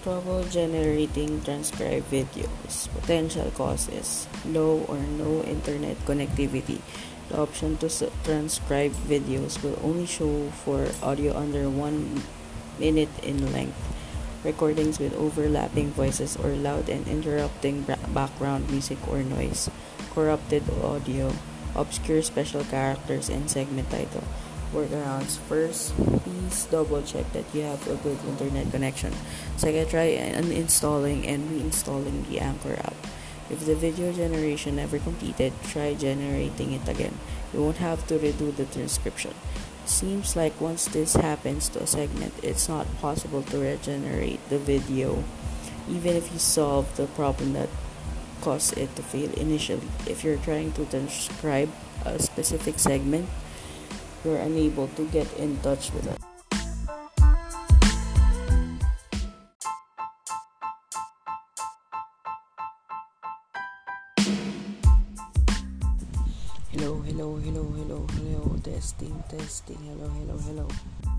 Trouble generating transcribed videos. Potential causes low or no internet connectivity. The option to transcribe videos will only show for audio under one minute in length. Recordings with overlapping voices or loud and interrupting background music or noise. Corrupted audio. Obscure special characters and segment title workarounds. First, please double check that you have a good internet connection. Second, try uninstalling and reinstalling the Anchor app. If the video generation never completed, try generating it again. You won't have to redo the transcription. Seems like once this happens to a segment, it's not possible to regenerate the video, even if you solve the problem that caused it to fail initially. If you're trying to transcribe a specific segment, you're unable to get in touch with us. Hello, hello, hello, hello, hello, testing, testing, hello, hello, hello.